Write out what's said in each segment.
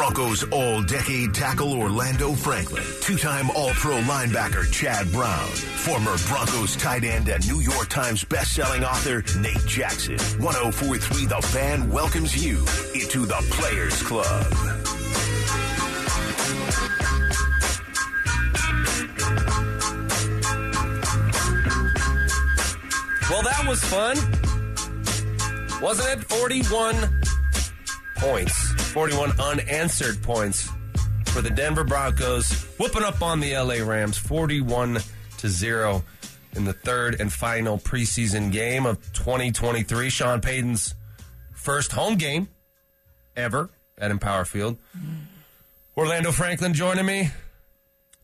Broncos all decade tackle Orlando Franklin, two time All Pro linebacker Chad Brown, former Broncos tight end and New York Times bestselling author Nate Jackson. 1043 The Fan welcomes you into the Players Club. Well, that was fun. Wasn't it? 41 points. 41 unanswered points for the Denver Broncos, whooping up on the LA Rams 41 to 0 in the third and final preseason game of 2023. Sean Payton's first home game ever at Empower Field. Orlando Franklin joining me.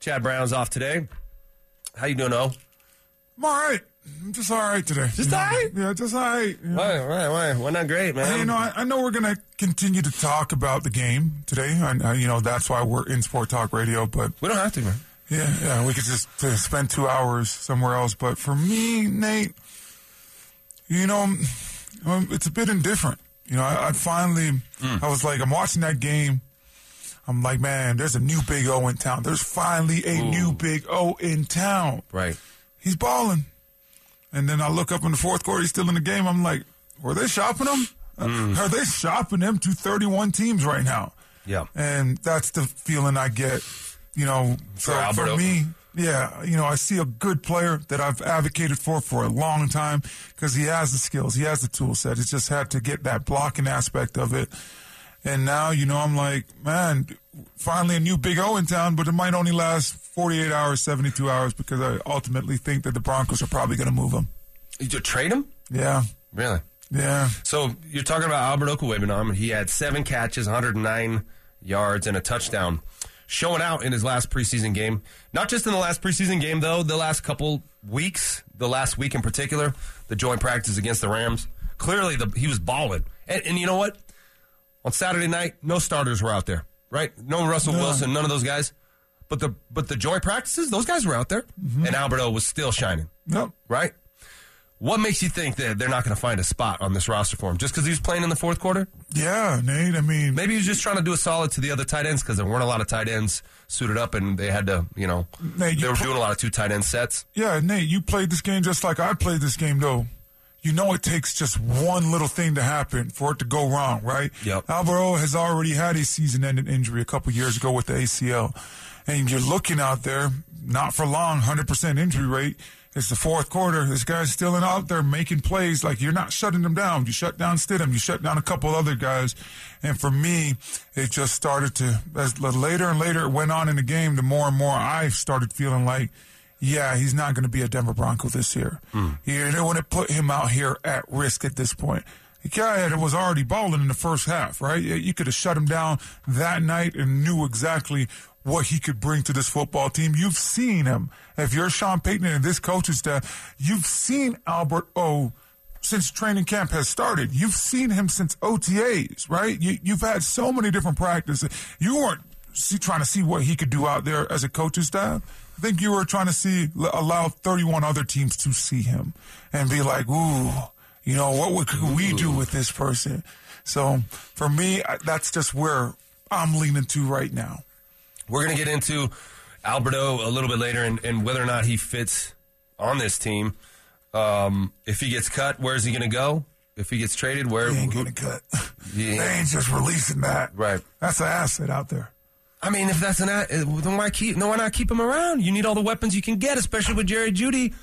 Chad Brown's off today. How you doing, O? I'm all right. I'm just all right today. Just all right? Yeah, just all right. Know, Why, why, why? Why not great, man? Hey, you know I, I know we're going to continue to talk about the game today. And, uh, you know, that's why we're in Sport Talk Radio. But we don't have to, man. yeah, yeah, we could just uh, spend two hours somewhere else. But for me, Nate, you know, um, it's a bit indifferent. You know, I, I finally, I was like, I'm watching that game. I'm like, man, there's a new Big O in town. There's finally a new Big O in town. Right. He's balling. And then I look up in the fourth quarter, he's still in the game. I'm like, were they shopping him? Uh, Are they shopping him to 31 teams right now? Yeah. And that's the feeling I get, you know, so For for, me, yeah, you know, I see a good player that I've advocated for for a long time because he has the skills, he has the tool set. He's just had to get that blocking aspect of it. And now, you know, I'm like, man, finally a new Big O in town, but it might only last 48 hours, 72 hours because I ultimately think that the Broncos are probably going to move him. You trade him? Yeah, Really? yeah. So you're talking about Albert Okwuegbunam. He had seven catches, 109 yards, and a touchdown. Showing out in his last preseason game. Not just in the last preseason game, though, the last couple weeks, the last week in particular, the joint practice against the Rams. Clearly, the, he was balling. And, and you know what? On Saturday night, no starters were out there, right? No Russell No. Wilson, none of those guys. But the but the joint practices, those guys were out there, mm-hmm. and Albert O was still shining Yep. right? What makes you think that they're not going to find a spot on this roster for him? Just because he was playing in the fourth quarter? Yeah, Nate. I mean, Maybe he was just trying to do a solid to the other tight ends because there weren't a lot of tight ends suited up and they had to, you know, Nate, you they were pl- doing a lot of two tight end sets. Yeah, Nate, you played this game just like I played this game, though. You know it takes just one little thing to happen for it to go wrong, right? Yep. Albert O has already had a season-ending injury a couple years ago with the ACL, and you're looking out there, not for long, 100% injury rate. It's the fourth quarter. This guy's still in out there making plays. Like you're not shutting them down. You shut down Stidham. You shut down a couple other guys. And for me, it just started to, as later and later it went on in the game, the more and more I started feeling like, yeah, he's not going to be a Denver Bronco this year. You don't want to put him out here at risk at this point. The guy was already balling in the first half, right? You you could have shut him down that night and knew exactly what he could bring to this football team. You've seen him. If you're Sean Payton and this coaching staff, you've seen Albert O since training camp has started. You've seen him since OTAs, right? You, you've had so many different practices. You weren't see, trying to see what he could do out there as a coaching staff. I think you were trying to see allow 31 other teams to see him and be like, ooh, you know, what would, could we do with this person? So for me, that's just where I'm leaning to right now. We're going to get into Albert O a little bit later and, and whether or not he fits on this team. Um, if he gets cut, where's he going to go? If he gets traded, where? They ain't getting cut. Yeah. They ain't just releasing that. Right. That's an asset out there. I mean, if that's an, a- eh, then why keep? No, why not keep him around? You need all the weapons you can get, especially with Jerry Jeudy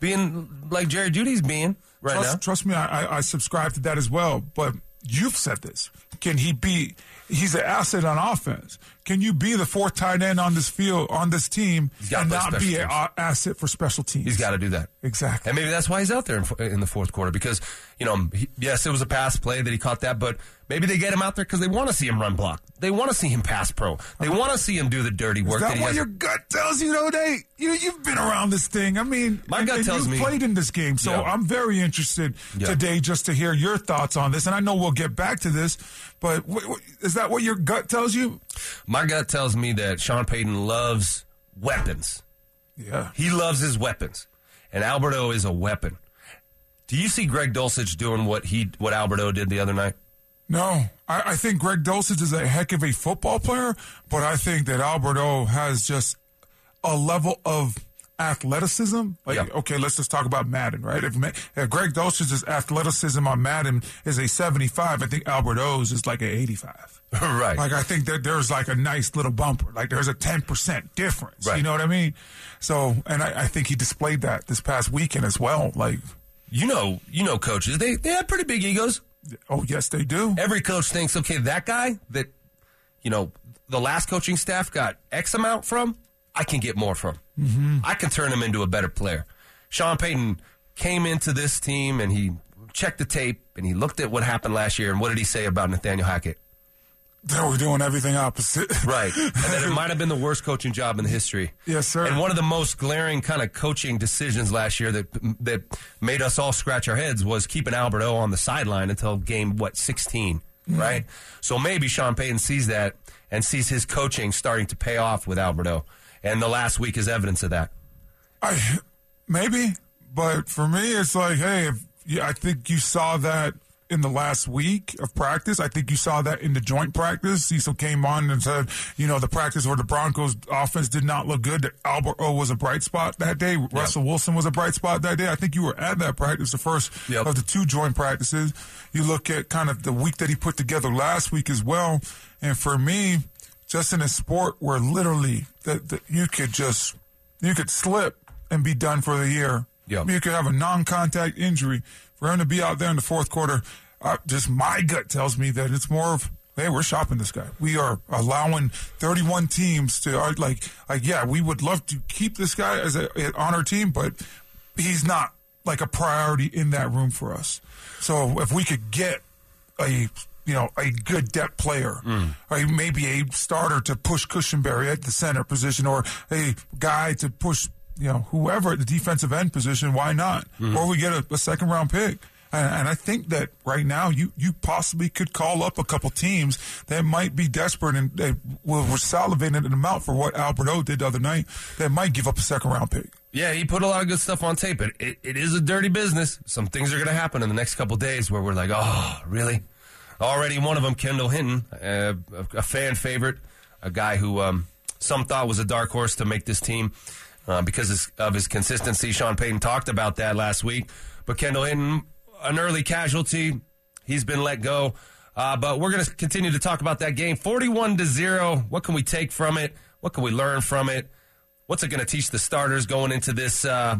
being like Jerry Jeudy's being right trust, now. trust me, I, I subscribe to that as well. But you've said this. Can he be? He's an asset on offense. Can you be the fourth tight end on this field on this team and not be an asset for special teams? He's got to do that. exactly. And maybe that's why he's out there in, in the fourth quarter because, you know, he, yes, it was a pass play that he caught that, but maybe they get him out there because they want to see him run block. They want to see him pass pro. They uh-huh. want to see him do the dirty work. Is that that what your gut tells you, though, Nate? You, you've been around this thing. I mean, My and- gut and tells you've me- played in this game, so Yeah. I'm very interested Yeah. today just to hear your thoughts on this. And I know we'll get back to this, but wh- wh- is that what your gut tells you? My gut tells me that Sean Payton loves weapons. Yeah. He loves his weapons, and Albert O is a weapon. Do you see Greg Dulcich doing what he what Albert O did the other night? No, I, I think Greg Dulcich is a heck of a football player, but I think that Albert O has just a level of athleticism. Like, Yeah. okay, let's just talk about Madden, right? If, if Greg Dulcich's athleticism on Madden is a 75, I think Albert O's is like a 85. right. Like I think that there's like a nice little bumper. Like there's a ten percent difference. Right. You know what I mean? So and I, I think he displayed that this past weekend as well. Like you know, you know, coaches they they have pretty big egos. oh yes they do. Every coach thinks, okay, that guy that you know the last coaching staff got X amount from, I can get more from. Mm-hmm. I can turn him into a better player. Sean Payton came into this team and he checked the tape and he looked at what happened last year and what did he say about Nathaniel Hackett? They were doing everything opposite. Right. and that it might have been the worst coaching job in the history. Yes, sir. And one of the most glaring kind of coaching decisions last year that that made us all scratch our heads was keeping Albert O on the sideline until game what 16, Mm-hmm. right? So maybe Sean Payton sees that and sees his coaching starting to pay off with Albert O. And the last week is evidence of that. I maybe, but for me, it's like, hey, if, yeah, I think you saw that in the last week of practice. I think you saw that in the joint practice. Cecil came on and said, you know, the practice where the Broncos offense did not look good. That Albert O was a bright spot that day. Russell Wilson was a bright spot that day. I think you were at that practice, the first Yep. of the two joint practices. You look at kind of the week that he put together last week as well. And for me, just in a sport where literally that, that you could just you could slip and be done for the year. Yep. You could have a non-contact injury. For him to be out there in the fourth quarter, uh, just my gut tells me that it's more of, hey, we're shopping this guy. We are allowing 31 teams to are like, like, yeah, we would love to keep this guy as a, on our team, but he's not like a priority in that room for us. So if we could get a you know a good depth player, mm. or maybe a starter to push Cushenberry at the center position, or a guy to push you know whoever at the defensive end position. Why not? Mm. Or we get a, a second round pick. And, and I think that right now you, you possibly could call up a couple teams that might be desperate and they were were salivating an amount for what Albert O did the other night that might give up a second round pick. Yeah, he put a lot of good stuff on tape. It, it, it is a dirty business. Some things are going to happen in the next couple days where we're like, oh, really? Already one of them, Kendall Hinton, uh, a, fan favorite, a guy who um, some thought was a dark horse to make this team uh, because of his consistency. Sean Payton talked about that last week. But Kendall Hinton, an early casualty. He's been let go. Uh, but we're going to continue to talk about that game. 41 to 0. What can we take from it? What can we learn from it? What's it going to teach the starters going into this uh,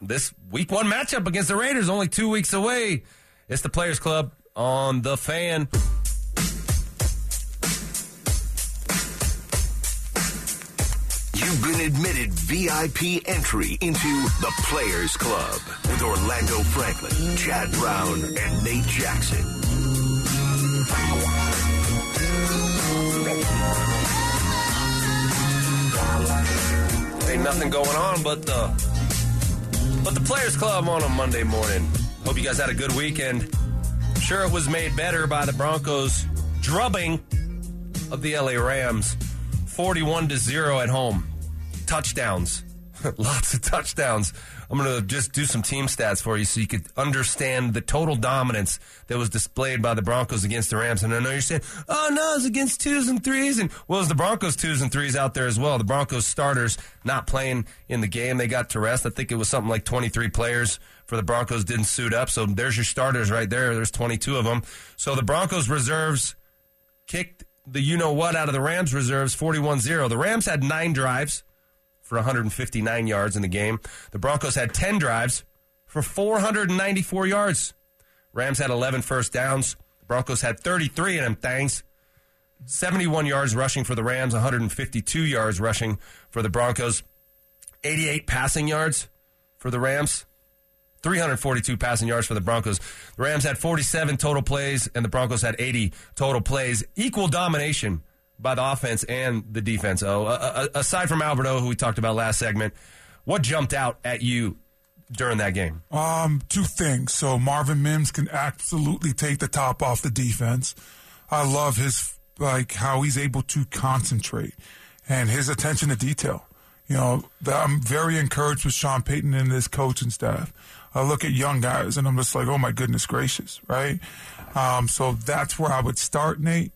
this week one matchup against the Raiders? Only two weeks away. It's the Players Club on the fan. You've been admitted VIP entry into the Players Club with Orlando Franklin, Chad Brown, and Nate Jackson. Ain't nothing going on but the but the Players Club on a Monday morning. Hope you guys had a good weekend. Sure it was made better by the Broncos drubbing of the LA Rams, 41 to 0 at home. Touchdowns. Lots of touchdowns. I'm going to just do some team stats for you so you could understand the total dominance that was displayed by the Broncos against the Rams. And I know you're saying, oh, no, it's against twos and threes. And well, it's the Broncos twos and threes out there as well. The Broncos starters not playing in the game. They got to rest. I think it was something like 23 players for the Broncos didn't suit up. So there's your starters right there. There's 22 of them. So the Broncos reserves kicked the you know what out of the Rams reserves 41 0. The Rams had nine drives for 159 yards in the game. The Broncos had 10 drives for 494 yards. Rams had 11 first downs. The Broncos had 33 of them things. 71 yards rushing for the Rams, 152 yards rushing for the Broncos, 88 passing yards for the Rams. 342 passing yards for the Broncos. The Rams had 47 total plays, and the Broncos had 80 total plays. Equal domination by the offense and the defense. Oh, uh, aside from Albert O, who we talked about last segment, what jumped out at you during that game? Um, two things. So Marvin Mims can absolutely take the top off the defense. I love his like how he's able to concentrate and his attention to detail. You know, I'm very encouraged with Sean Payton and his coaching staff. I look at young guys and I'm just like, oh my goodness gracious, right? Um, so that's where I would start, Nate.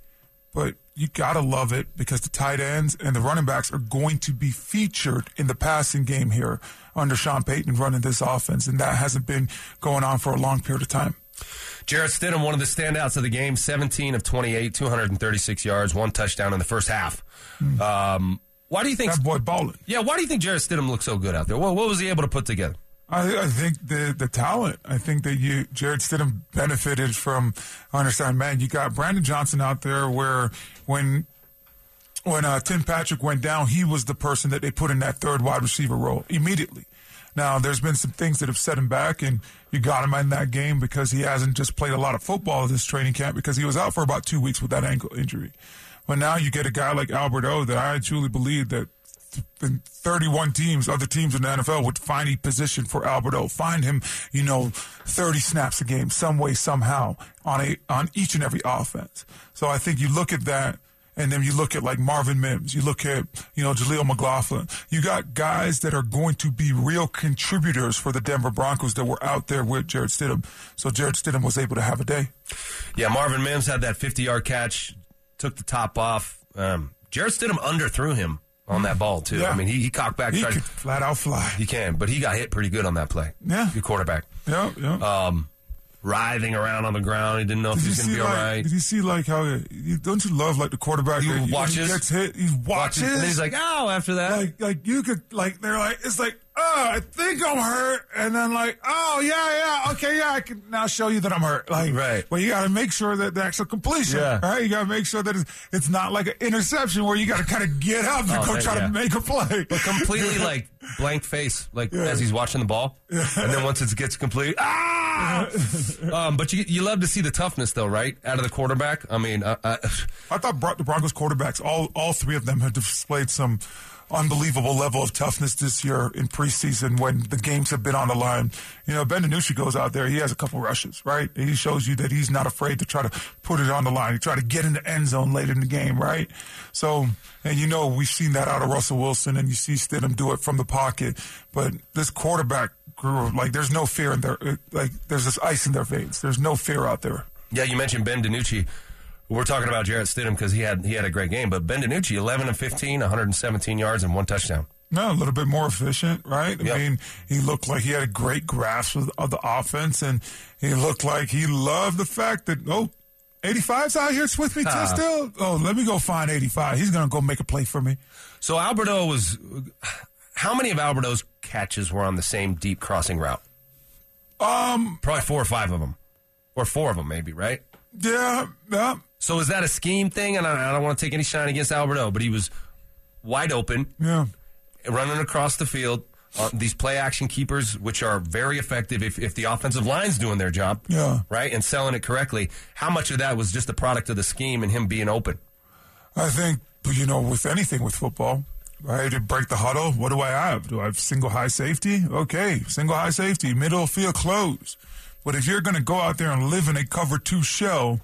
But you gotta love it because the tight ends and the running backs are going to be featured in the passing game here under Sean Payton running this offense, and that hasn't been going on for a long period of time. Jarrett Stidham, one of the standouts of the game, 17 of 28, 236 yards, one touchdown in the first half. Mm. Um, why do you think that boy balling? Yeah, why do you think Jarrett Stidham looks so good out there? What, what was he able to put together? I, I, think the the talent. I think that you Jarrett Stidham benefited from. I understand, man. You got Brandon Johnson out there, where when when uh, Tim Patrick went down, he was the person that they put in that third wide receiver role immediately. Now, there's been some things that have set him back, and you got him in that game because he hasn't just played a lot of football this training camp because he was out for about two weeks with that ankle injury. But now you get a guy like Albert O that I truly believe that 31 teams, other teams in the NFL would find a position for Albert O. Find him, you know, 30 snaps a game, some way, somehow, on a on each and every offense. So I think you look at that, and then you look at like Marvin Mims, you look at, you know, Jaleel McLaughlin. You got guys that are going to be real contributors for the Denver Broncos that were out there with Jarrett Stidham. So Jarrett Stidham was able to have a day. Yeah, Marvin Mims had that 50 yard catch, took the top off. Um, Jarrett Stidham underthrew him on that ball too. Yeah. I mean, he, he cocked back. He tried, could flat out fly. He can, but he got hit pretty good on that play. Yeah, your quarterback. Yeah, yeah. Um, writhing around on the ground. He didn't know did if he was going to be like, all right. Did you see like how? You, don't you love like the quarterback? He watches. He gets hit. He watches. watches. And he's like, oh, after that. Like, like you could like they're like it's like oh, I think I'm hurt, and then like, oh yeah, yeah, okay, yeah, I can now show you that I'm hurt. Like, right. Well, you got to make sure that the actual completion, yeah. right? You got to make sure that it's, it's not like an interception where you got to kind of get up and oh, go try yeah. to make a play. But completely like blank face, like yeah. as he's watching the ball, and then once it gets complete, ah! um, but you you love to see the toughness though, right? Out of the quarterback. I mean, uh, uh, I thought the Broncos quarterbacks, all all three of them, had displayed some unbelievable level of toughness this year in preseason when the games have been on the line. You know, Ben DiNucci goes out there, he has a couple rushes, right? He shows you that he's not afraid to try to put it on the line. He try to get in the end zone late in the game, right? So, and you know, we've seen that out of Russell Wilson and you see Stidham do it from the pocket. But this quarterback grew, like, there's no fear in there. Like, there's this ice in their veins. There's no fear out there. Yeah, you mentioned Ben DiNucci. We're talking about Jarrett Stidham because he had he had a great game, but Ben DiNucci, 11 and 15, 117 yards and one touchdown. No, a little bit more efficient, right? Yep. I mean, he looked like he had a great grasp of, of the offense, and he looked like he loved the fact that oh, 85's out here with me uh, still. Oh, let me go find 85. He's gonna go make a play for me. So Albert O was. How many of Albert O's catches were on the same deep crossing route? Um, probably four or five of them, or four of them, maybe. Right? Yeah, yeah. So is that a scheme thing? And I, I don't want to take any shine against Albert O, but he was wide open, yeah, running across the field. Uh, these play action keepers, which are very effective if, if the offensive line's doing their job, yeah, right, and selling it correctly. How much of that was just a product of the scheme and him being open? I think you know, with anything with football, right? To break the huddle, what do I have? Do I have single high safety? Okay, single high safety, middle field close. But if you're going to go out there and live in a cover two shell,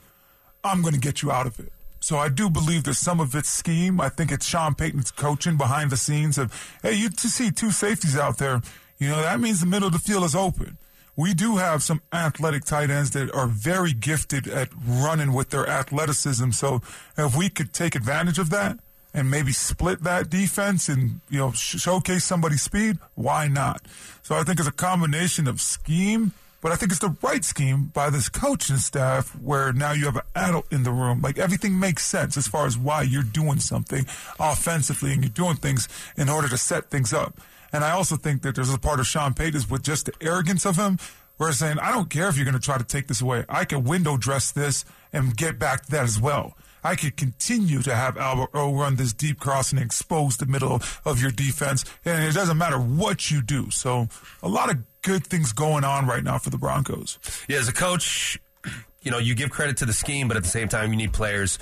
I'm going to get you out of it. So I do believe there's some of it's scheme. I think it's Sean Payton's coaching behind the scenes of, hey, you to see two safeties out there, you know, that means the middle of the field is open. We do have some athletic tight ends that are very gifted at running with their athleticism. So if we could take advantage of that and maybe split that defense and, you know, sh- showcase somebody's speed, why not? So I think it's a combination of scheme but I think it's the right scheme by this coaching staff where now you have an adult in the room. Like everything makes sense as far as why you're doing something offensively and you're doing things in order to set things up. And I also think that there's a part of Sean Payton's with just the arrogance of him where saying, I don't care if you're going to try to take this away. I can window dress this and get back to that as well. I could continue to have Albert O run this deep cross and expose the middle of your defense. And it doesn't matter what you do. So a lot of good things going on right now for the Broncos. Yeah, as a coach, you know, you give credit to the scheme, but at the same time, you need players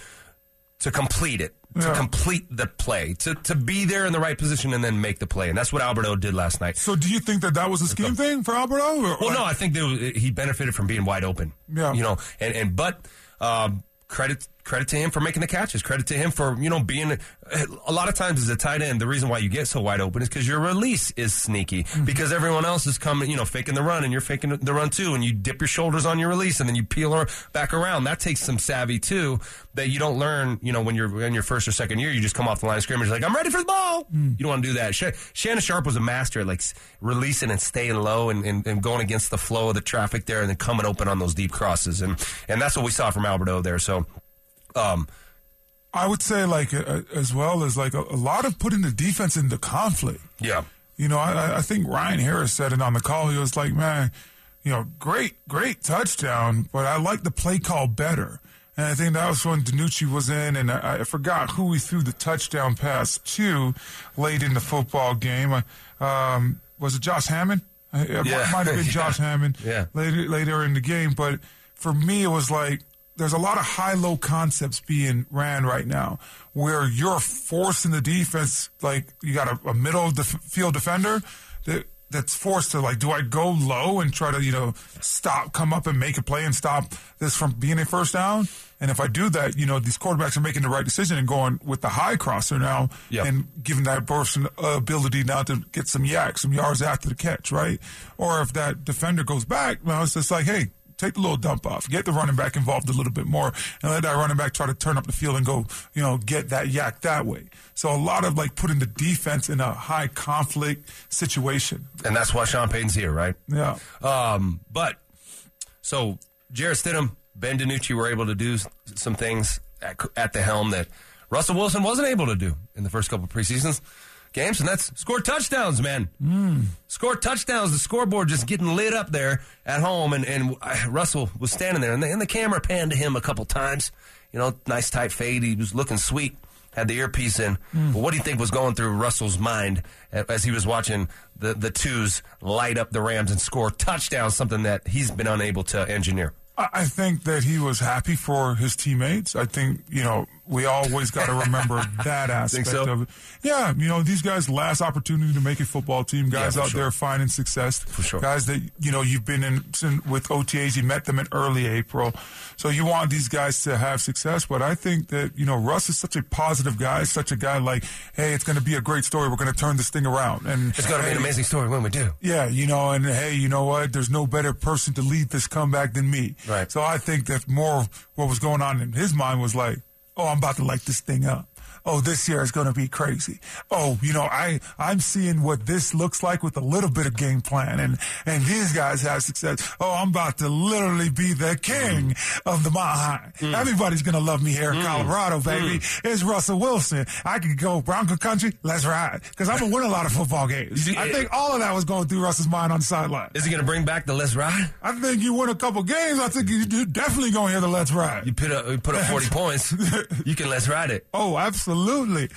to complete it, to yeah. complete the play, to, to be there in the right position and then make the play. And that's what Albert O did last night. So do you think that that was a scheme thing for Albert O? Or, well, no, I think was, he benefited from being wide open. Yeah. You know, and, and but um, credit credit to him for making the catches. Credit to him for you know being a lot of times as a tight end. The reason why you get so wide open is because your release is sneaky Mm-hmm. because everyone else is coming you know faking the run and you're faking the run too, and you dip your shoulders on your release and then you peel her back around. That takes some savvy too that you don't learn. You know when you're in your first or second year, you just come off the line of scrimmage like I'm ready for the ball. Mm. You don't want to do that. Sh- Shannon Sharpe was a master at like releasing and staying low and, and, and going against the flow of the traffic there and then coming open on those deep crosses and and that's what we saw from Albert O there. So. Um, I would say like uh, as well as like a, a lot of putting the defense into conflict. yeah. You know, I, I think Ryan Harris said it on the call. He was like, man, you know, great, great touchdown, but I like the play call better. And I think that was when DiNucci was in, and I, I forgot who he threw the touchdown pass to late in the football game. Um, was it Josh Hammond? Uh, It Yeah. might have been Josh Hammond Yeah. later later in the game. But for me, it was like there's a lot of high-low concepts being ran right now, where you're forcing the defense. Like you got a, a middle def- field defender that that's forced to like, do I go low and try to you know stop, come up and make a play and stop this from being a first down? And if I do that, you know these quarterbacks are making the right decision and going with the high crosser now Yeah. and giving that person ability now to get some YAC, some yards after the catch, right? Or if that defender goes back, well, it's just like, hey, take the little dump off, get the running back involved a little bit more, and let that running back try to turn up the field and go, you know, get that YAC that way. So a lot of like putting the defense in a high conflict situation. And that's why Sean Payton's here, right? Yeah. Um, but so Jarrett Stidham, Ben DiNucci were able to do some things at, at the helm that Russell Wilson wasn't able to do in the first couple of preseasons games, and that's score touchdowns, man. Score touchdowns. The scoreboard just getting lit up there at home, and, and uh, Russell was standing there, and the, and the camera panned to him a couple times. You know, nice tight fade. He was looking sweet. Had the earpiece in. But what do you think was going through Russell's mind as he was watching the, the twos light up the Rams and score touchdowns, something that he's been unable to engineer? I think that he was happy for his teammates. I think, you know, we always got to remember that aspect so? of it. Yeah, you know, these guys' last opportunity to make a football team, guys for out sure. there finding success. For sure. Guys that, you know, you've been in, in with OTAs, you met them in early April. So you want these guys to have success. But I think that, you know, Russ is such a positive guy, such a guy like, hey, it's going to be a great story. We're going to turn this thing around. And It's going to be an amazing story when we do. yeah, you know, and hey, you know what? There's no better person to lead this comeback than me. Right. So I think that more what was going on in his mind was like, oh, I'm about to light this thing up. Oh, this year is going to be crazy. Oh, you know, I I'm seeing what this looks like with a little bit of game plan, and and these guys have success. Oh, I'm about to literally be the king mm. of the Mile High. Mm. Everybody's going to love me here in mm. Colorado, baby. It's Russell Wilson. I could go Bronco country. Let's ride because I'm gonna win a lot of football games. I think all of that was going through Russell's mind on the sideline. Is he going to bring back the Let's Ride? I think you win a couple games. I think you- definitely going to hear the Let's Ride. You put up, you put up 40 points. You can Let's Ride it. Oh, absolutely.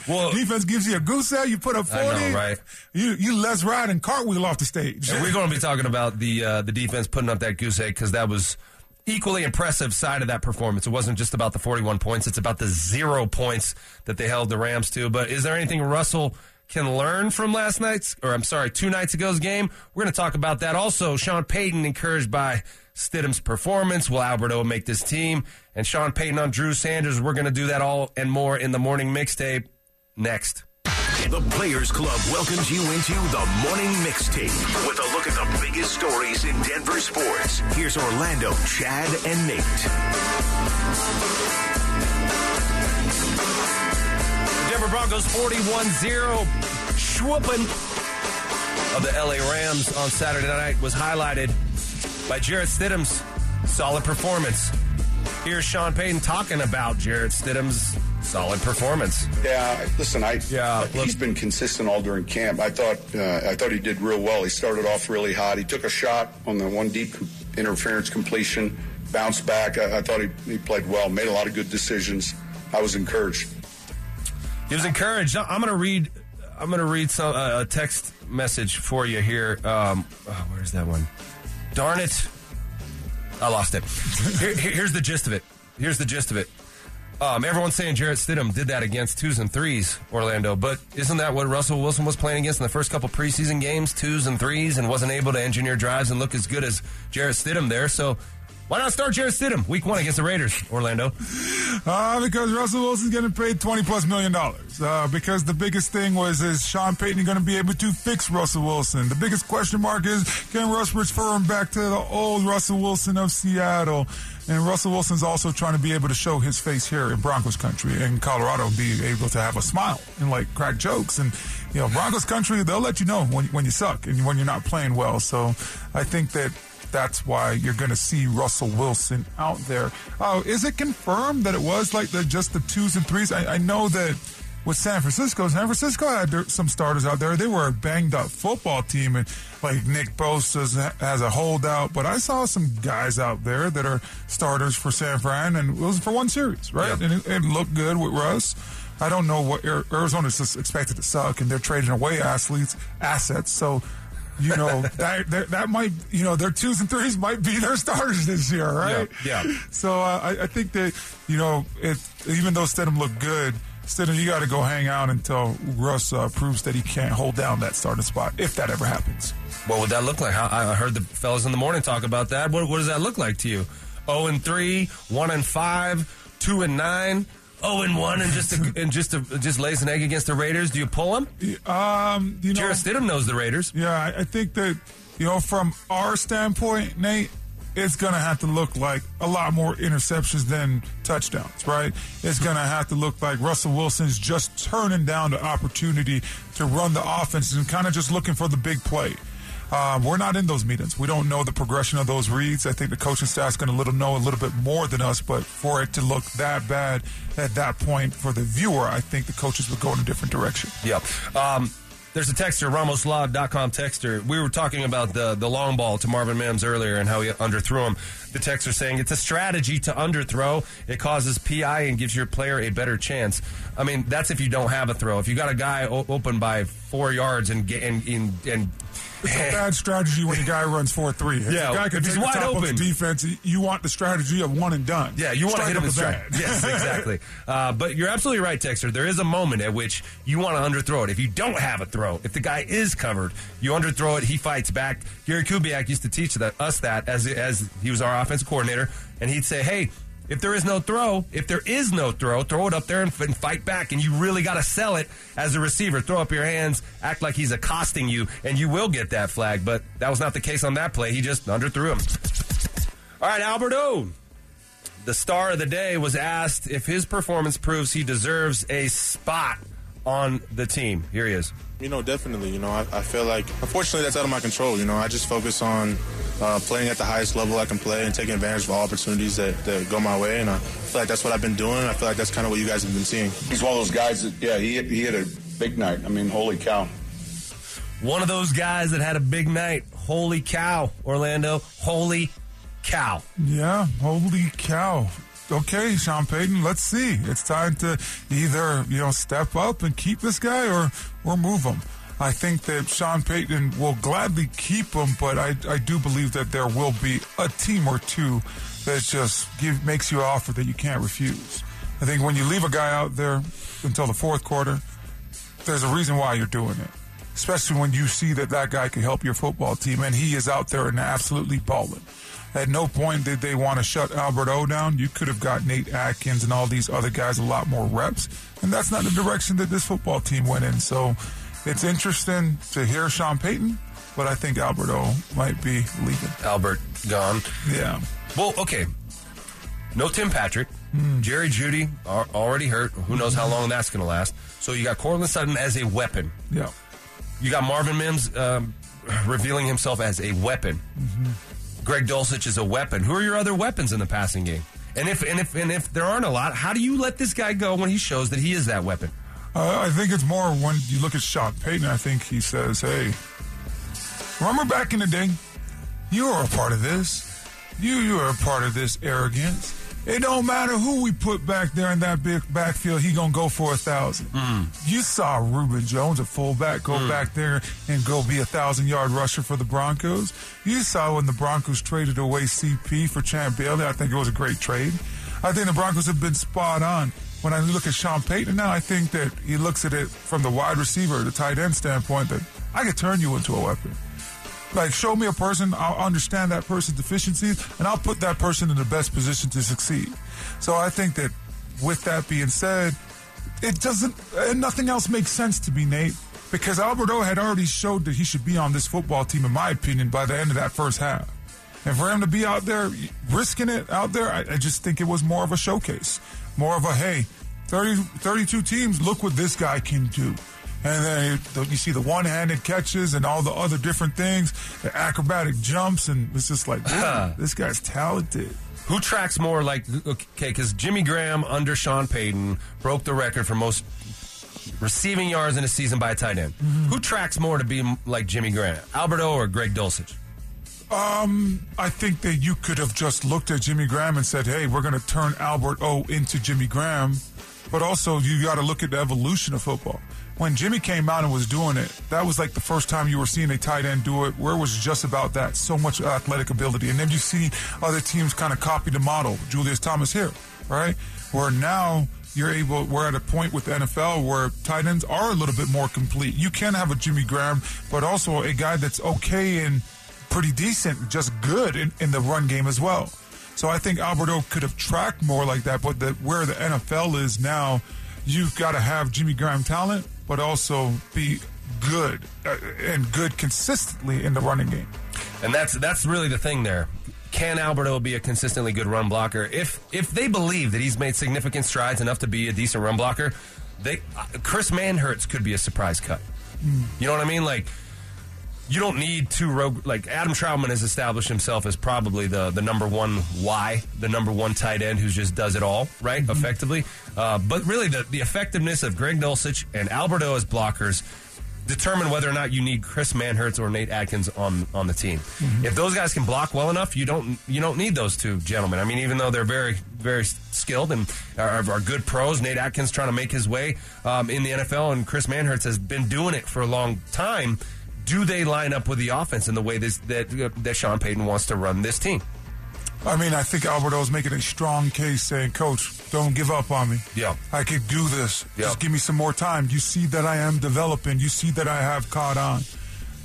Well- Defense gives you a goose egg. You put up I know, 40. right? You, you Let's Ride and cartwheel off the stage. And we're going to be talking about the uh, the defense putting up that goose egg because that was equally impressive side of that performance. It wasn't just about the 41 points; it's about the zero points that they held the Rams to. But is there anything Russell can learn from last night's, or I'm sorry, two nights ago's game? We're going to talk about that. Also, Sean Payton encouraged by Stidham's performance. Will Albert O make this team? And Sean Payton on Drew Sanders. We're going to do that all and more in the morning mixtape next. The Players Club welcomes you into the morning mixtape with a look at the biggest stories in Denver sports. Here's Orlando, Chad, and Nate. Denver Broncos 41-0 swooping of the LA Rams on Saturday night was highlighted by Jarrett Stidham's solid performance. Here's Sean Payton talking about Jarrett Stidham's solid performance. Yeah, listen, I Yeah, look- he's been consistent all during camp. I thought uh, I thought he did real well. He started off really hot. He took a shot on the one deep interference completion, bounced back. I, I thought he, he played well, made a lot of good decisions. I was encouraged. He was encouraged. I'm going to read. I'm going to read some uh, a text message for you here. Um, oh, where's that one? Darn it! I lost it. Here, here- here's the gist of it. Here's the gist of it. Um, everyone's saying Jarrett Stidham did that against twos and threes, Orlando. But isn't that what Russell Wilson was playing against in the first couple preseason games, twos and threes, and wasn't able to engineer drives and look as good as Jarrett Stidham there? So Why not start Jarrett Stidham week one against the Raiders, Orlando? Uh, because Russell Wilson's getting paid twenty plus million dollars. Uh, because the biggest thing was is Sean Payton going to be able to fix Russell Wilson? The biggest question mark is can Russ refer him back to the old Russell Wilson of Seattle? And Russell Wilson's also trying to be able to show his face here in Broncos country in Colorado, be able to have a smile and like crack jokes. And you know, Broncos country, they'll let you know when when you suck and when you're not playing well. So I think that that's why you're going to see Russell Wilson out there. Oh, is it confirmed that it was like the just the twos and threes? I, I know that with San Francisco, San Francisco had some starters out there. They were a banged up football team, and like Nick Bosa has a holdout. But I saw some guys out there that are starters for San Fran, and it was for one series, right? And it, it looked good with Russ. I don't know what Arizona's just expected to suck, and they're trading away athletes, assets. So you know that, that, that might you know their twos and threes might be their starters this year, right? Yeah. yeah. So uh, I, I, think that you know even though Stidham looked good, Stidham you got to go hang out until Russ uh, proves that he can't hold down that starting spot if that ever happens. What would that look like? I heard the fellas in the morning talk about that. What, what does that look like to you? 0 and 3, 1 and 5, 2 and 9 zero and one and just a, and just a, just lays an egg against the Raiders? Do you pull him? Um, you know, Jarrett Stidham knows the Raiders. Yeah, I, I think that you know from our standpoint, Nate. It's gonna have to look like a lot more interceptions than touchdowns, right? It's gonna have to look like Russell Wilson's just turning down the opportunity to run the offense and kind of just looking for the big play. Um, we're not in those meetings. We don't know the progression of those reads. I think the coaching staff's going to know a little bit more than us. But for it to look that bad at that point for the viewer, I think the coaches would go in a different direction. Yep. Um, there's a texter, RamosLaw.com texter. We were talking about the, the long ball to Marvin Mims earlier and how he underthrew him. The texter saying it's a strategy to underthrow. It causes PI and gives your player a better chance. I mean, that's if you don't have a throw. If you got a guy open by four yards and and, and, and it's a bad strategy when a guy runs four three. If yeah, a guy can take the top open. of defense. You want the strategy of one and done. Yeah, you want to hit him with stride. Yes, exactly. uh, but you're absolutely right, Texter. There is a moment at which you want to underthrow it. If you don't have a throw, if the guy is covered, you underthrow it. He fights back. Gary Kubiak used to teach that, us that as as he was our offensive coordinator, and he'd say, "Hey." If there is no throw, if there is no throw, throw it up there and, and fight back. And you really got to sell it as a receiver. Throw up your hands, act like he's accosting you, and you will get that flag. But that was not the case on that play. He just underthrew him. All right, Albert O. The star of the day was asked if his performance proves he deserves a spot on the team. Here he is. You know, definitely. You know, I, I feel like, unfortunately, that's out of my control. You know, I just focus on uh, playing at the highest level I can play and taking advantage of all opportunities that, that go my way. And I feel like that's what I've been doing. I feel like that's kind of what you guys have been seeing. He's one of those guys that, yeah, he, he had a big night. I mean, holy cow. One of those guys that had a big night. Holy cow, Orlando. Holy cow. Yeah, holy cow okay, Sean Payton, let's see. It's time to either, you know, step up and keep this guy or, or move him. I think that Sean Payton will gladly keep him, but I, I do believe that there will be a team or two that just give, makes you an offer that you can't refuse. I think when you leave a guy out there until the fourth quarter, there's a reason why you're doing it. Especially when you see that that guy can help your football team and he is out there and absolutely balling. At no point did they want to shut Albert O down. You could have got Nate Atkins and all these other guys a lot more reps. And that's not the direction that this football team went in. So it's interesting to hear Sean Payton, but I think Albert O might be leaving. Albert gone. Yeah. Well, okay. No Tim Patrick. Mm. Jerry Jeudy already hurt. Who knows how long that's going to last. So you got Courtland Sutton as a weapon. Yeah. You got Marvin Mims um, revealing himself as a weapon. Mm-hmm. Greg Dulcich is a weapon. Who are your other weapons in the passing game? And if and if and if there aren't a lot, how do you let this guy go when he shows that he is that weapon? Uh, I think it's more when you look at Sean Payton. I think he says, "Hey, remember back in the day, you were a part of this. You you were a part of this arrogance. It don't matter who we put back there in that big backfield, he gonna go for a thousand. Mm. You saw Reuben Droughns, a fullback, go mm. back there and go be a thousand yard rusher for the Broncos. You saw when the Broncos traded away CP for Champ Bailey. I think it was a great trade. I think the Broncos have been spot on. When I look at Sean Payton now, I think that he looks at it from the wide receiver, the tight end standpoint that I could turn you into a weapon. Like, show me a person, I'll understand that person's deficiencies, and I'll put that person in the best position to succeed. So I think that with that being said, it doesn't, and nothing else makes sense to me, Nate, because Albert O had already showed that he should be on this football team, in my opinion, by the end of that first half. And for him to be out there risking it out there, I, I just think it was more of a showcase, more of a hey, 30, 32 teams, look what this guy can do. And then you see the one-handed catches and all the other different things, the acrobatic jumps, and it's just like, this guy's talented. Who tracks more like okay? Because Jimmy Graham under Sean Payton broke the record for most receiving yards in a season by a tight end. Who tracks more to be like Jimmy Graham, Albert O or Greg Dulcich? Um, I think that you could have just looked at Jimmy Graham and said, "Hey, we're going to turn Albert O into Jimmy Graham," but also you got to look at the evolution of football. When Jimmy came out and was doing it, that was like the first time you were seeing a tight end do it, where it was just about that, so much athletic ability, and then you see other teams kind of copy the model. Julius Thomas here, right? Where now you're able, we're at a point with the NFL where tight ends are a little bit more complete. You can have a Jimmy Graham, but also a guy that's okay and pretty decent, just good in, in the run game as well. So I think Albert O could have tracked more like that, but the, where the NFL is now, you've got to have Jimmy Graham talent, but also be good uh, and good consistently in the running game. And that's that's really the thing there. Can Albert O be a consistently good run blocker? If if they believe that he's made significant strides enough to be a decent run blocker, they uh, Chris Manhertz could be a surprise cut. You know what I mean? Like you don't need two rogue like Adam Trautman has established himself as probably the the number one Y, the number one tight end who just does it all right effectively. Uh, but really, the the effectiveness of Greg Dulcich and Albert O as blockers determine whether or not you need Chris Manhertz or Nate Atkins on on the team. If those guys can block well enough, you don't you don't need those two gentlemen. I mean, even though they're very very skilled and are, are good pros, Nate Atkins trying to make his way um, in the NFL, and Chris Manhertz has been doing it for a long time. Do they line up with the offense in the way this, that that Sean Payton wants to run this team? I mean, I think Albert O's making a strong case saying, Coach, don't give up on me. Yeah. I could do this. Yeah. Just give me some more time. You see that I am developing. You see that I have caught on.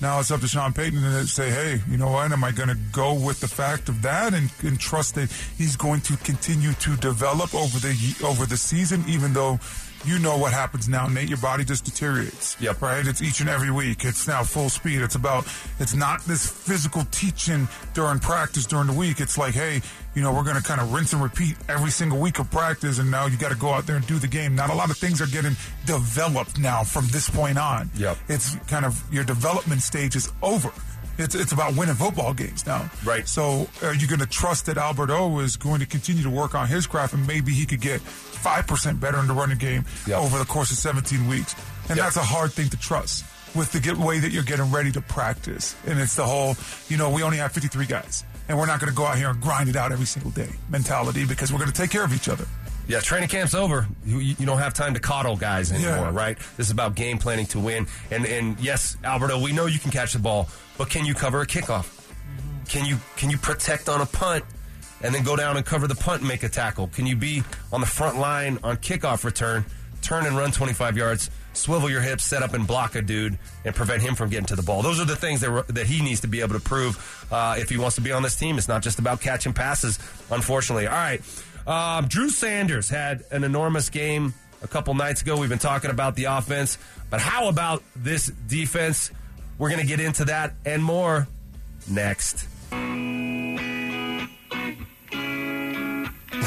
Now it's up to Sean Payton to say, hey, you know what? Am I going to go with the fact of that and, and trust that he's going to continue to develop over the over the season, even though you know what happens now, Nate. Your body just deteriorates. Yep. Right? It's each and every week. It's now full speed. It's about, it's not this physical teaching during practice during the week. It's like, hey, you know, we're going to kind of rinse and repeat every single week of practice, and now you got to go out there and do the game. Not a lot of things are getting developed now from this point on. Yep. It's kind of your development stage is over. It's, it's about winning football games now. Right. So are you going to trust that Albert O is going to continue to work on his craft and maybe he could get 5% better in the running game Yep. over the course of 17 weeks? And Yep. that's a hard thing to trust with the way that you're getting ready to practice. And it's the whole, you know, we only have 53 guys and we're not going to go out here and grind it out every single day mentality because we're going to take care of each other. Yeah, training camp's over. You, you don't have time to coddle guys anymore, Yeah. right? This is about game planning to win. And and yes, Albert O, we know you can catch the ball, but can you cover a kickoff? Can you can you protect on a punt and then go down and cover the punt and make a tackle? Can you be on the front line on kickoff return, turn and run 25 yards, swivel your hips, set up and block a dude and prevent him from getting to the ball? Those are the things that that he needs to be able to prove uh, if he wants to be on this team. It's not just about catching passes, unfortunately. All right. Um, Drew Sanders had an enormous game a couple nights ago. We've been talking about the offense, but how about this defense? We're going to get into that and more next.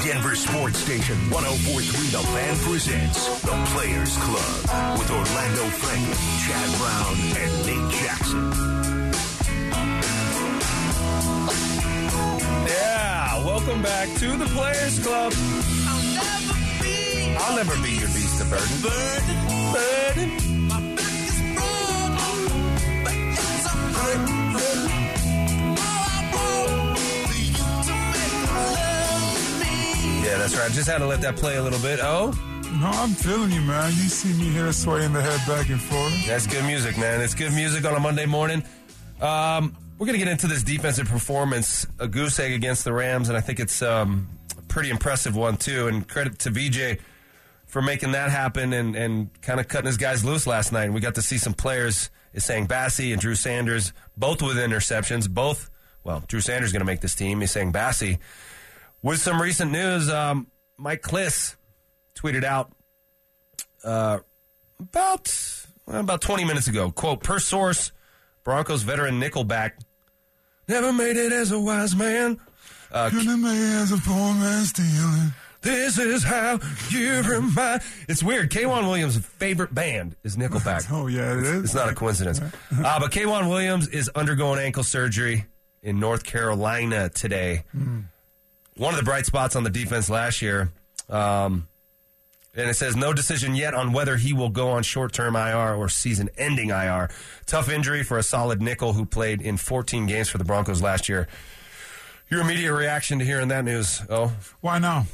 Denver Sports Station 1043 The Fan presents The Players Club with Orlando Franklin, Chad Brown, and Nate Jackson. Yeah, welcome back to the Players Club. I'll never be your beast of burden. Burden. Yeah, that's right. Just had to let that play a little bit. Oh, No, I'm feeling you, man. You see me here swaying the head back and forth. That's good music, man. It's good music on a Monday morning. Um, we're going to get into this defensive performance, a goose egg against the Rams, and I think it's um, a pretty impressive one, too. And credit to VJ for making that happen and, and kind of cutting his guys loose last night. We got to see some players Essang Bassey and Drew Sanders, both with interceptions. Both, well, Drew Sanders going to make this team. He's saying Bassey. With some recent news, um, Mike Klis tweeted out uh, about well, about 20 minutes ago. Quote, per source, Broncos veteran Nickelback never made it as a wise man. Uh, as a poor man stealing. this is how you remind. It's weird. K'Waun Williams' favorite band is Nickelback. Oh yeah, it is. It's not a coincidence. Uh, but K'Waun Williams is undergoing ankle surgery in North Carolina today. One of the bright spots on the defense last year. Um, and it says no decision yet on whether he will go on short term IR or season ending IR. Tough injury for a solid nickel who played in 14 games for the Broncos last year. Your immediate reaction to hearing that news? Oh, Why now?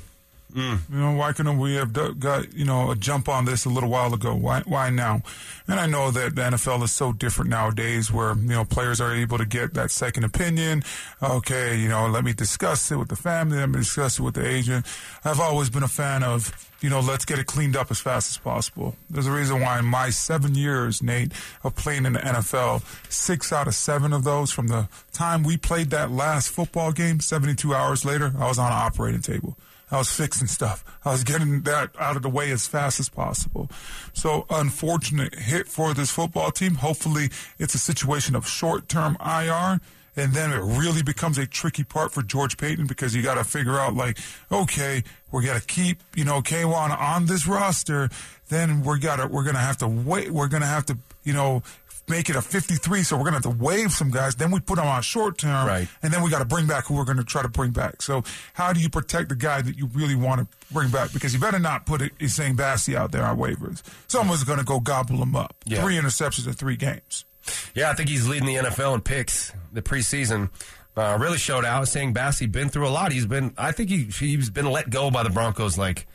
Mm. You know, why couldn't we have got you know a jump on this a little while ago? Why why now? And I know that the NFL is so different nowadays, where you know players are able to get that second opinion. Okay, you know, let me discuss it with the family. Let me discuss it with the agent. I've always been a fan of you know, let's get it cleaned up as fast as possible. There's a reason why in my seven years, Nate, of playing in the NFL, six out of seven of those from the time we played that last football game, 72 hours later, I was on an operating table. I was fixing stuff. I was getting that out of the way as fast as possible. So, unfortunate hit for this football team. Hopefully, it's a situation of short term IR. And then it really becomes a tricky part for George Paton because you got to figure out, like, okay, we're going to keep, you know, K'Waun on this roster. Then we're got to, we're going to have to wait. We're going to have to, you know, make it a 53. So we're going to have to waive some guys. Then we put them on short term. Right. And then we got to bring back who we're going to try to bring back. So how do you protect the guy that you really want to bring back? Because you better not put it, Essang Bassey out there on waivers. Someone's going to go gobble him up. Yeah. Three interceptions in three games. Yeah, I think he's leading the NFL in picks. The preseason uh, really showed out. Essang Bassey been through a lot. He's been, I think he he's been let go by the Broncos like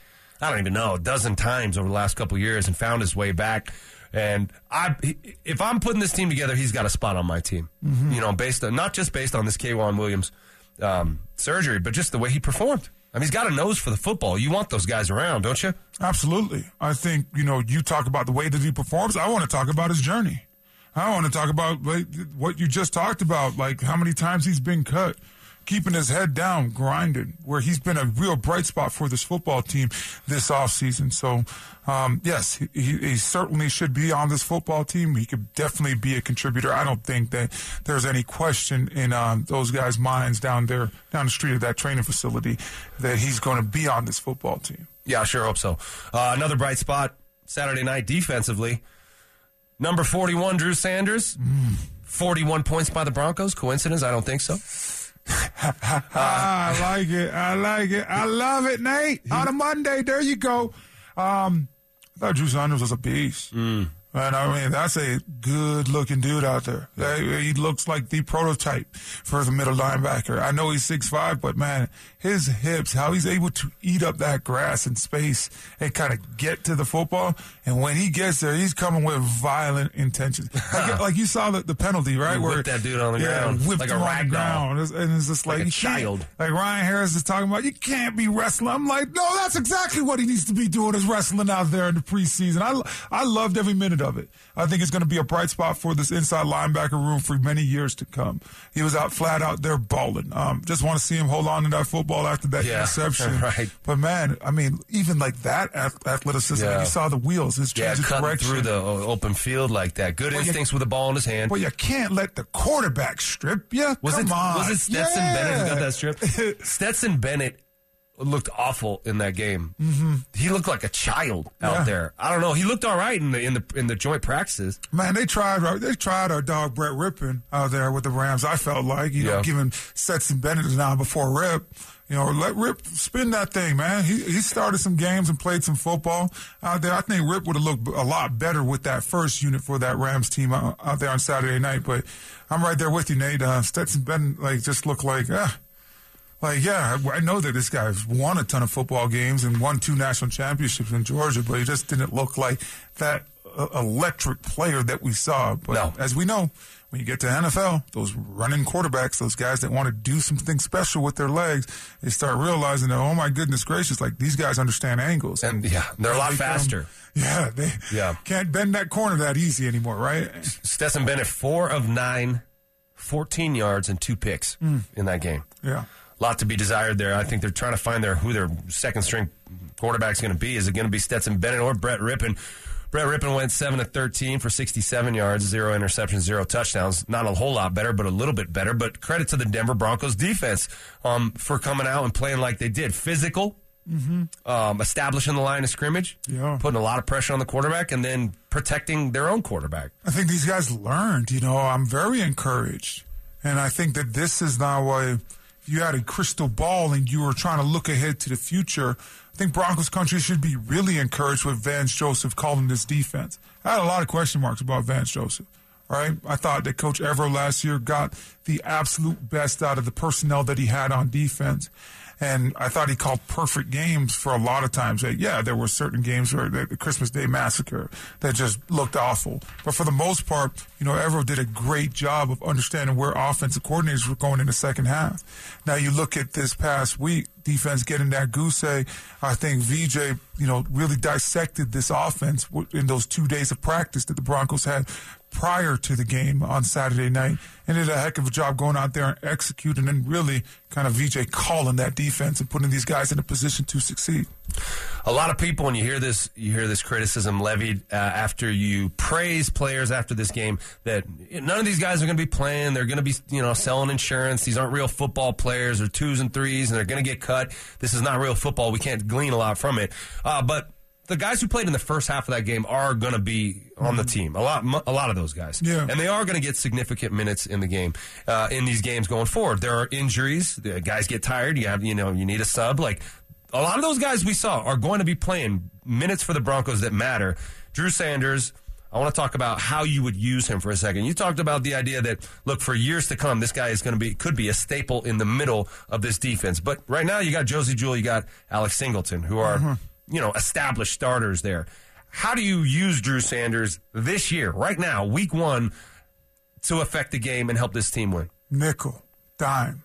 I don't even know a dozen times over the last couple years and found his way back. And I, if I'm putting this team together, he's got a spot on my team. You know, based on not just based on this K'Waun Williams um, surgery, but just the way he performed. I mean, he's got a nose for the football. You want those guys around, don't you? Absolutely. I think, you know, you talk about the way that he performs. I want to talk about his journey. I want to talk about like, what you just talked about, like how many times he's been cut, keeping his head down, grinding, where he's been a real bright spot for this football team this offseason. So, um, yes, he, he certainly should be on this football team. He could definitely be a contributor. I don't think that there's any question in um, those guys' minds down there, down the street of that training facility, that he's going to be on this football team. Yeah, I sure hope so. Uh, another bright spot Saturday night defensively. Number 41, Drew Sanders. 41 points by the Broncos. Coincidence? I don't think so. I like it. I like it. I love it, Nate. On a Monday, there you go. Um, I thought Drew Sanders was a beast. And I mean, that's a good looking dude out there. He he looks like the prototype for the middle linebacker. I know he's six five, but man, his hips, how he's able to eat up that grass and space and kind of get to the football. And when he gets there, he's coming with violent intentions. Like, like you saw the, the penalty, right? He whipped that dude on the yeah, ground whipped like a him on rag the doll. ground. It's- And it's just like, Like a child. Like Ryan Harris is talking about, you can't be wrestling. I'm like, no, that's exactly what he needs to be doing is wrestling out there in the preseason. I, I loved every minute of it. I think it's going to be a bright spot for this inside linebacker room for many years to come. He was out flat out there balling. Um, just want to see him hold on to that football after that Yeah, interception. right. But man, I mean, even like that ath- athleticism, Yeah. you saw the wheels, his Yeah, cutting direction. through the uh, open field like that. Good you- instincts with the ball in his hand. Well, you can't let the quarterback strip you. Was Come it on. was it Stetson Yeah. Bennett who got that strip? Stetson Bennett looked awful in that game. Mm-hmm. He looked like a child out Yeah. there. I don't know. He looked all right in the in the in the joint practices. Man, they tried. They tried our dog Brett Rypien out there with the Rams. I felt like you know Yeah. giving Stetson Bennett now before Rip. You know, let Rip spin that thing, man. He he started some games and played some football out there. I think Rip would have looked a lot better with that first unit for that Rams team out, out there on Saturday night. But I'm right there with you, Nate. Uh, Stetson Bennett like just looked like ah. Like, yeah, I I know that this guy's won a ton of football games and won two national championships in Georgia, but he just didn't look like that uh, electric player that we saw. But No. as we know, when you get to NFL, those running quarterbacks, those guys that want to do something special with their legs, they start realizing that, oh my goodness gracious, like these guys understand angles. And yeah, they're a lot They come- faster. yeah, they Yeah. can't bend that corner that easy anymore, right? Stetson Bennett, four of nine, 14 yards and two picks hmm. in that game. Yeah. A lot to be desired there. I think they're trying to find their who their second string quarterback's going to be. Is it going to be Stetson Bennett or Brett Rypien? Brett Rypien went seven to thirteen for sixty-seven yards, zero interceptions, zero touchdowns. Not a whole lot better, but a little bit better. But credit to the Denver Broncos defense um, for coming out and playing like they did. Physical, um, establishing the line of scrimmage, Yeah. putting a lot of pressure on the quarterback, and then protecting their own quarterback. I think these guys learned. You know, I'm very encouraged, and I think that this is now why if you had a crystal ball and you were trying to look ahead to the future. I think Broncos country should be really encouraged with Vance Joseph calling this defense. I had a lot of question marks about Vance Joseph. Right, I thought that Coach Evero last year got the absolute best out of the personnel that he had on defense, and I thought he called perfect games for a lot of times. Like, yeah, there were certain games where the, the Christmas Day massacre that just looked awful. But for the most part, you know, Evero did a great job of understanding where offensive coordinators were going in the second half. Now you look at this past week, defense getting that goose egg. I think VJ, you know, really dissected this offense in those two days of practice that the Broncos had prior to the game on Saturday night and did a heck of a job going out there and executing and really kind of VJ calling that defense and putting these guys in a position to succeed. A lot of people, when you hear this, you hear this criticism levied uh, after you praise players after this game that none of these guys are going to be playing. They're going to be, you know, selling insurance. These aren't real football players. They're twos and threes, and they're going to get cut. This is not real football. We can't glean a lot from it. Uh, but the guys who played in the first half of that game are going to be on the team. A lot, a lot of those guys, Yeah. and they are going to get significant minutes in the game, uh, in these games going forward. There are injuries. The guys get tired. You have, you know, you need a sub. Like a lot of those guys we saw are going to be playing minutes for the Broncos that matter. Drew Sanders. I want to talk about how you would use him for a second. You talked about the idea that look for years to come, this guy is going to be could be a staple in the middle of this defense. But right now, you got Josey Jewell, you got Alex Singleton, who are you know established starters there. How do you use Drew Sanders this year, right now, week one, to affect the game and help this team win? nickel, dime.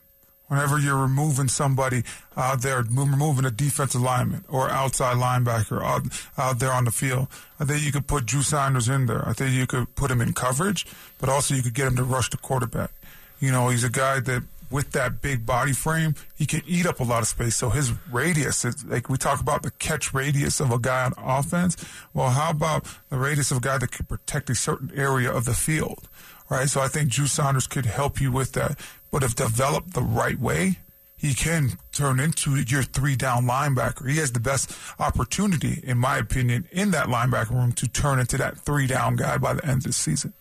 Whenever you're removing somebody out there, mo- removing a defensive lineman or outside linebacker out, out there on the field, I think you could put Drew Sanders in there. I think you could put him in coverage, but also you could get him to rush the quarterback. You know, he's a guy that with that big body frame, he can eat up a lot of space. So his radius, is, like we talk about the catch radius of a guy on offense. Well, how about the radius of a guy that can protect a certain area of the field? right? So I think Drew Sanders could help you with that. But if developed the right way, he can turn into your three down linebacker. He has the best opportunity, in my opinion, in that linebacker room to turn into that three down guy by the end of the season.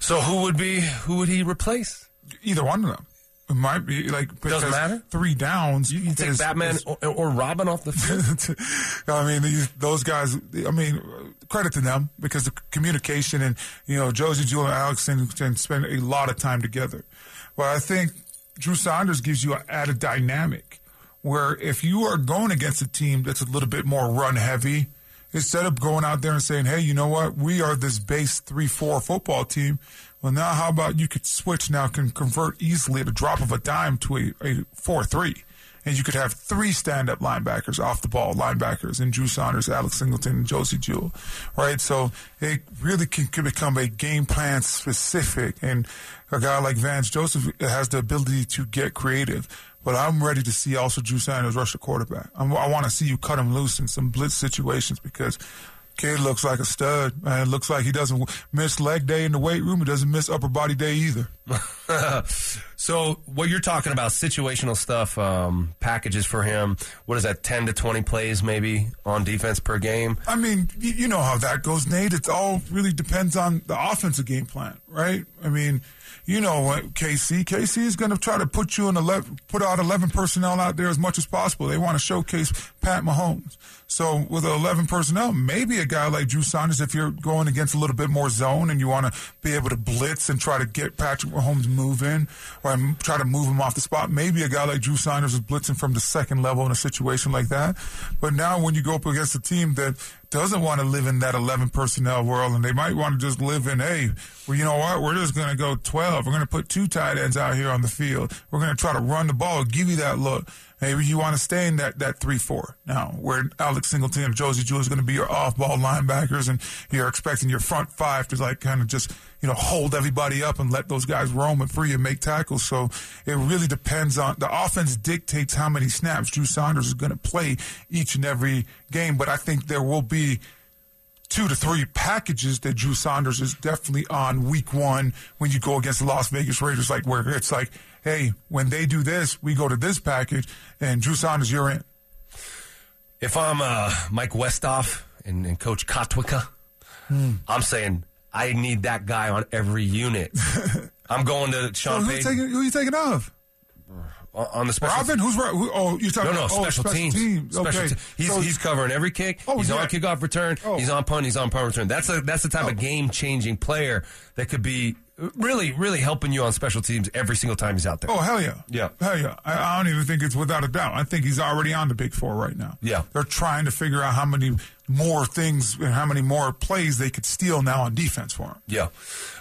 So who would be who would he replace? Either one of them. It might be like because matter? Three downs. You, take is- Batman is- or, or Robin off the field. I mean, these, those guys. I mean, credit to them because the communication and you know Josey Jewell and Alex Singleton spend a lot of time together. But I think Drew Sanders gives you an added dynamic where if you are going against a team that's a little bit more run heavy, instead of going out there and saying, "Hey, you know what? We are this base three four football team." Well, now how about you could switch now, can convert easily at a drop of a dime to a, a four three and you could have three stand-up linebackers, off the ball linebackers, and Drew Sanders, Alex Singleton, and Josey Jewell, right? So it really can, can become a game plan specific, and a guy like Vance Joseph has the ability to get creative. But I'm ready to see also Drew Sanders rush the quarterback. I'm, I want to see you cut him loose in some blitz situations because kid looks like a stud. Man, looks like he doesn't miss leg day in the weight room. He doesn't miss upper body day either. so what you're talking about, situational stuff, um, packages for him. What is that? Ten to twenty plays maybe on defense per game. I mean, you, know how that goes, Nate. It all really depends on the offensive game plan, right? I mean, you know what, KC. KC is going to try to put you in eleven, put out eleven personnel out there as much as possible. They want to showcase Pat Mahomes. So with eleven personnel, maybe a guy like Drew Sanders, if you're going against a little bit more zone and you want to be able to blitz and try to get Patrick Mahomes moving, or try to move him off the spot. Maybe a guy like Drew Sanders is blitzing from the second level in a situation like that. But now when you go up against a team that doesn't want to live in that 11 personnel world and they might want to just live in, hey, well, you know what? We're just going to go 12. We're going to put two tight ends out here on the field. We're going to try to run the ball, give you that look. Maybe you want to stay in that, that 3-4. Now, where Alex Singleton and Josey Jewell is going to be your off-ball linebackers and you're expecting your front five to like kind of just, you know, hold everybody up and let those guys roam and free and make tackles. So it really depends on the offense dictates how many snaps Drew Sanders is going to play each and every game. But I think there will be two to three packages that Drew Sanders is definitely on week one when you go against the Las Vegas Raiders, like where it's like, hey, when they do this, we go to this package, and Drew Sanders, you're in. If I'm uh, Mike Westhoff and, and Coach Kotwica, hmm. I'm saying I need that guy on every unit. I'm going to Sean so who, taking, who are you taking off? On the special Robin, who's who, oh you're talking no no about, oh, special, oh, teams. teams. Special okay. te- he's so, he's covering every kick. Oh, he's yeah. on kickoff return. Oh. He's on punt. He's on punt return. That's a that's the type oh. of game changing player that could be really really helping you on special teams every single time he's out there. Oh hell yeah, yeah, hell yeah. I, I don't even think it's without a doubt. I think he's already on the big four right now. Yeah, they're trying to figure out how many more things and how many more plays they could steal now on defense for him. Yeah.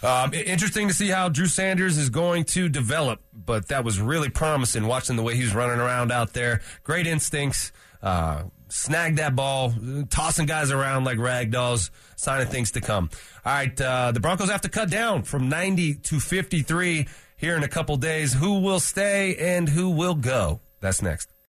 Um, interesting to see how Drew Sanders is going to develop, but that was really promising watching the way he was running around out there. Great instincts. Uh, snagged that ball, tossing guys around like rag dolls, signing things to come. All right, uh, the Broncos have to cut down from 90 to 53 here in a couple days. Who will stay and who will go? That's next.